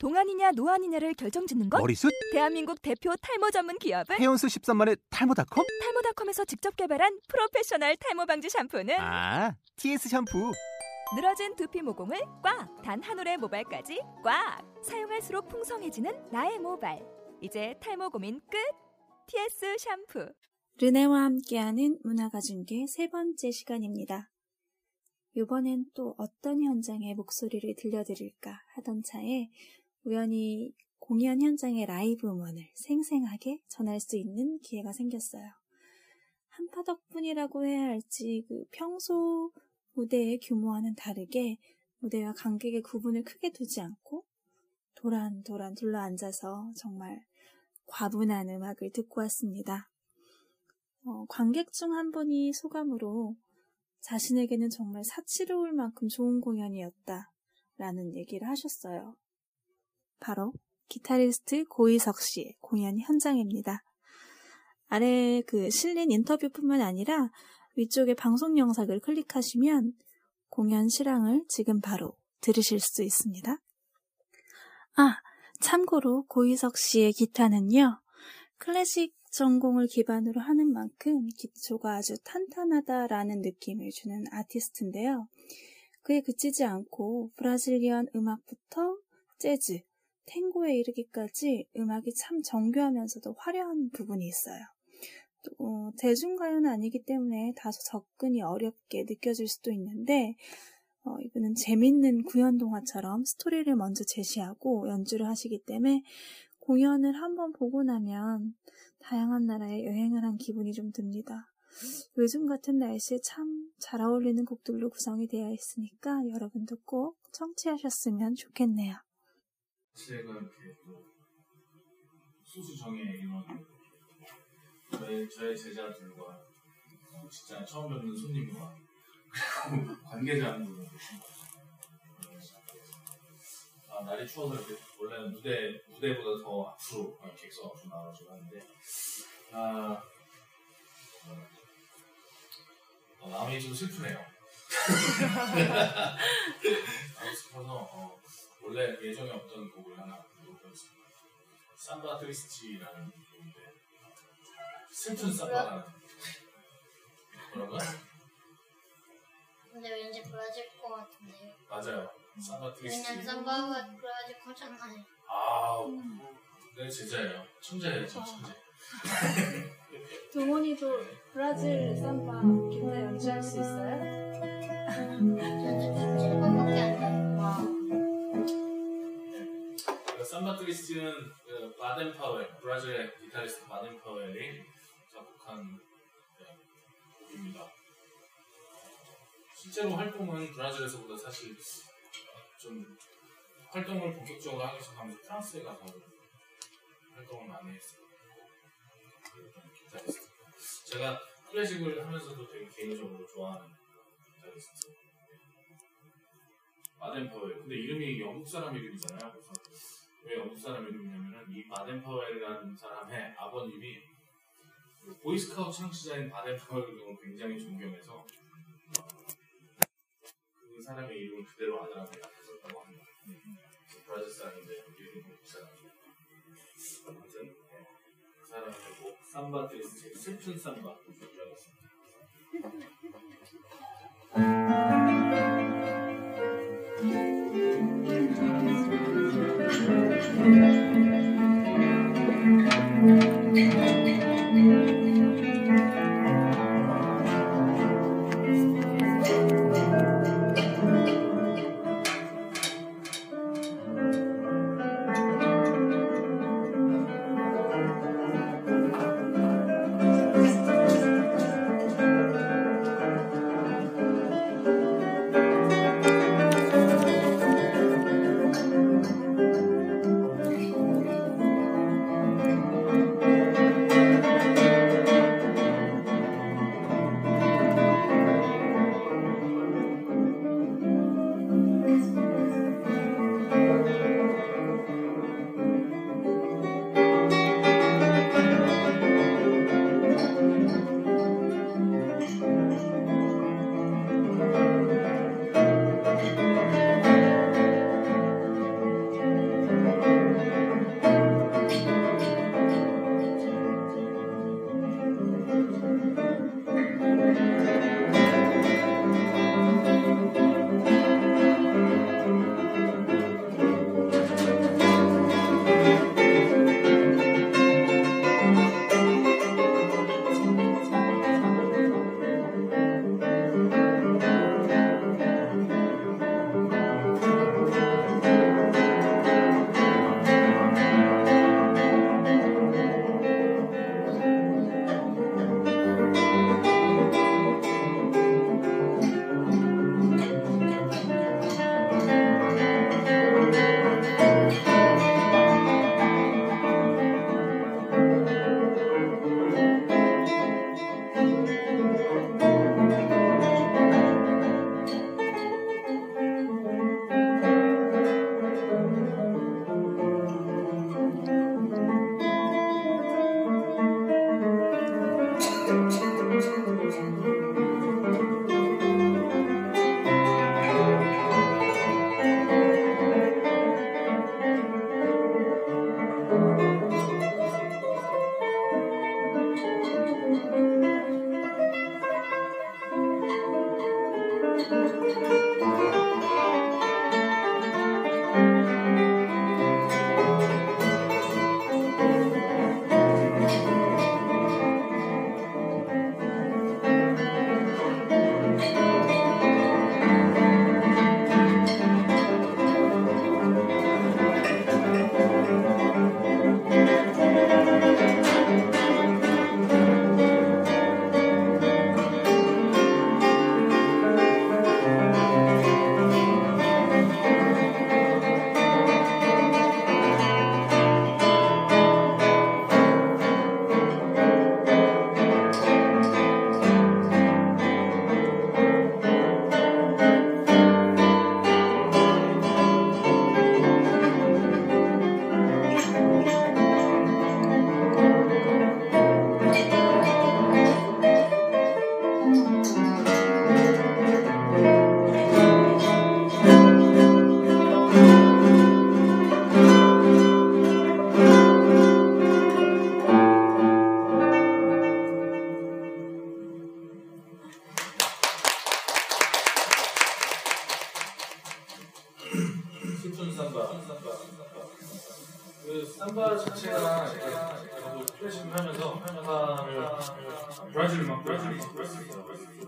동안이냐 노안이냐를 결정짓는 것? 머리숱? 대한민국 대표 탈모 전문 기업은 헤어수 13만의 탈모닷컴? 탈모닷컴에서 직접 개발한 프로페셔널 탈모 방지 샴푸는 아, TS 샴푸. 늘어진 두피 모공을 꽉! 단 한 올의 모발까지 꽉! 사용할수록 풍성해지는 나의 모발. 이제 탈모 고민 끝! TS 샴푸. 르네와 함께하는 문화가 중계 세 번째 시간입니다. 이번엔 또 어떤 현장의 목소리를 들려드릴까 하던 차에 우연히 공연 현장의 라이브 음원을 생생하게 전할 수 있는 기회가 생겼어요. 한파 덕분이라고 해야 할지 그 평소 무대의 규모와는 다르게 무대와 관객의 구분을 크게 두지 않고 도란도란 둘러앉아서 정말 과분한 음악을 듣고 왔습니다. 어, 관객 중 한 분이 소감으로 자신에게는 정말 사치로울 만큼 좋은 공연이었다 라는 얘기를 하셨어요. 바로 기타리스트 고희석 씨의 공연 현장입니다. 아래 그 실린 인터뷰뿐만 아니라 위쪽에 방송 영상을 클릭하시면 공연 실황을 지금 바로 들으실 수 있습니다. 아, 참고로 고희석 씨의 기타는요, 클래식 전공을 기반으로 하는 만큼 기초가 아주 탄탄하다라는 느낌을 주는 아티스트인데요. 그에 그치지 않고 브라질리언 음악부터 재즈, 탱고에 이르기까지 음악이 참 정교하면서도 화려한 부분이 있어요. 또 어, 대중가요는 아니기 때문에 다소 접근이 어렵게 느껴질 수도 있는데 어, 이분은 재밌는 구연동화처럼 스토리를 먼저 제시하고 연주를 하시기 때문에 공연을 한번 보고 나면 다양한 나라에 여행을 한 기분이 좀 듭니다. 요즘 같은 날씨에 참 잘 어울리는 곡들로 구성이 되어 있으니까 여러분도 꼭 청취하셨으면 좋겠네요. 제가 이렇게 수수정예 이런 저의, 저의 제자들과 어, 진짜 처음 뵙는 손님과 그리고 관계자분들 아, 날이 추워서 이렇게 원래는 무대 무대보다 더 앞으로 객석 앞으로 나와가지고 하는데 아 어, 마음이 좀 슬프네요. 슬퍼서 어, 원래 예정에 없던 곡을 하나 녹음했습니다. 삼바 트리스티라는 곡인데 슬픈 삼바라는 뭐라고요? 근데 왠지 브라질 것 같은데요. 맞아요. Samba Triste. 왜냐면 삼바가 브라질 거잖아요. 아, 내 제자예요. 천재예요, 저 천재. 동원이도 브라질 삼바 기타 연주할 수 있어요? Samba Triste는 그 바덴 파웰, 브라질의 기타리스트 바덴 파웰이 작곡한 네, 곡입니다. 실제로 활동은 브라질에서보다 사실 좀 활동을 본격적으로 하기 시작하면서 프랑스에 가서 활동을 많이 했어요. 기타리스트. 제가 클래식을 하면서도 되게 개인적으로 좋아하는 바덴 파웰. 근데 이름이 영국 사람 이름이잖아요. 그래서 왜 영국 사람 이름이냐면은 이 바덴 파웰이라는 사람의 아버님이 그 보이스카우트 창시자인 바덴 파웰을 굉장히 존경해서 어, 그 사람의 이름을 그대로 아들한테 갖다 합니다. 브라질 사람인데 이름이 영국 사람이에요. 아무튼 네. 그 사람의 곡 Samba Triste 슬픈 삼바 준비하겠습니다. Musik 그 삼바 자체가 저도 클래식을 하면서 삼바를 브라질 음악 브라질 음악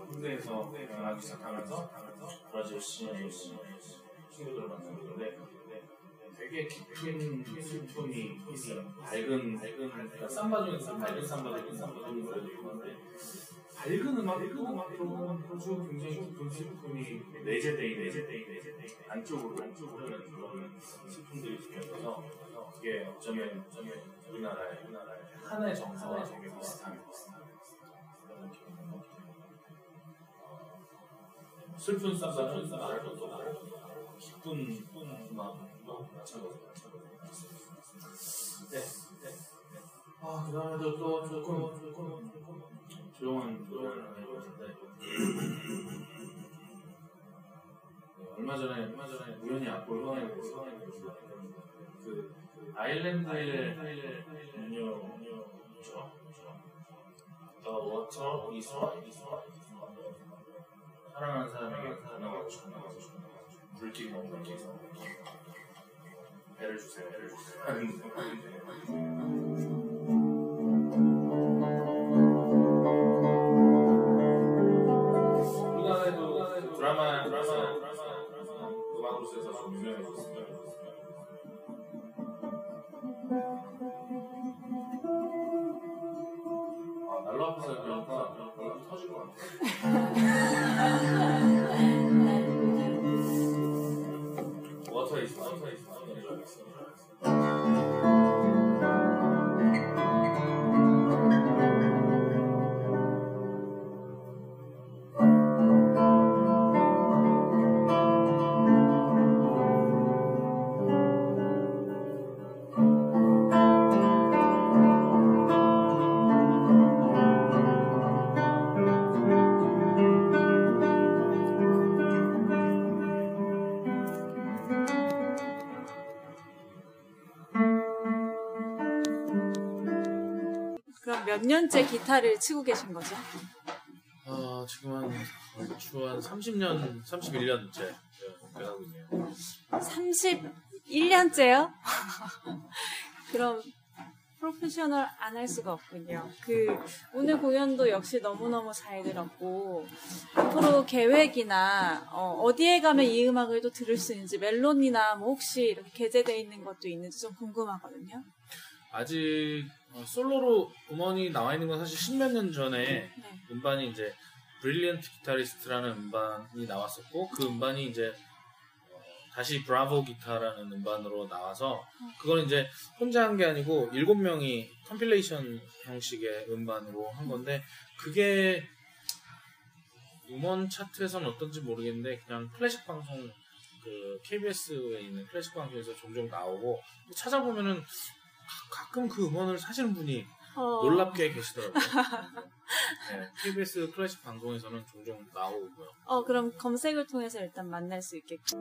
군대에서 연락이 시작하면서 브라질 시 친구들을 만났는데 되게 깊은 슬픔이 있어요. 밝은 밝은 그러니까 삼바 중에서 밝은 삼바 밝은 삼바 이런 노래도 있는데 밝은 음악 밝은 음악으로 아주 굉장히 깊은 슬픔이 내재되이 내재되이 내재되이 안쪽으로 안쪽으로 하는 그런 슬픔들이 있어서 그게 어쩌면 어쩌면 우리나라의 우리나라의 한의 정서와 되게 비슷한 비슷한 그런 느낌이 슬픈 말할 것도 없고 기쁜 기쁜 음악도 마찬가지로 네, 네. 아 그다음에도 또 조금 조금 조 용한 노래를 하나 해봤는데 네, 얼마 전에 얼마 전에 우연히 악보를 꺼내 꺼내 그 아일랜드의 음료 음료죠. Water is right. 사랑하는 사람에게 전화가 불길이 너무 불길해서 배를 주세요. 배를 주세요. 써서 좀 유명해졌어요. 아, 앞에서 그러니까 얼굴 터질 것 같아. 워터 이스 워터 이스 몇 년째 기타를 치고 계신 거죠? 아 지금 한 얼추 한 30년, 31년째 하고 있네요. 31년째요? 그럼 프로페셔널 안 할 수가 없군요. 그 오늘 공연도 역시 너무너무 잘 들었고 앞으로 계획이나 어, 디에 가면 이 음악을 또 들을 수 있는지 멜론이나 뭐 혹시 이렇게 게재되어 있는 것도 있는지 좀 궁금하거든요. 아직 어, 솔로로 음원이 나와 있는 건 사실 십몇 년 전에 네. 음반이 이제 Brilliant Guitarist라는 음반이 나왔었고 그 음반이 이제 어, 다시 브라보 기타라는 음반으로 나와서 그건 이제 혼자 한 게 아니고 일곱 명이 compilation 형식의 음반으로 한 건데 그게 음원 차트에서는 어떤지 모르겠는데 그냥 클래식 방송 그 KBS에 있는 클래식 방송에서 종종 나오고 찾아보면은 가, 가끔 그 음원을 사시는 분이 어, 놀랍게 계시더라고요. 네, KBS 클래식 방송에서는 종종 나오고요. 어, 그럼 검색을 통해서 일단 만날 수 있겠고.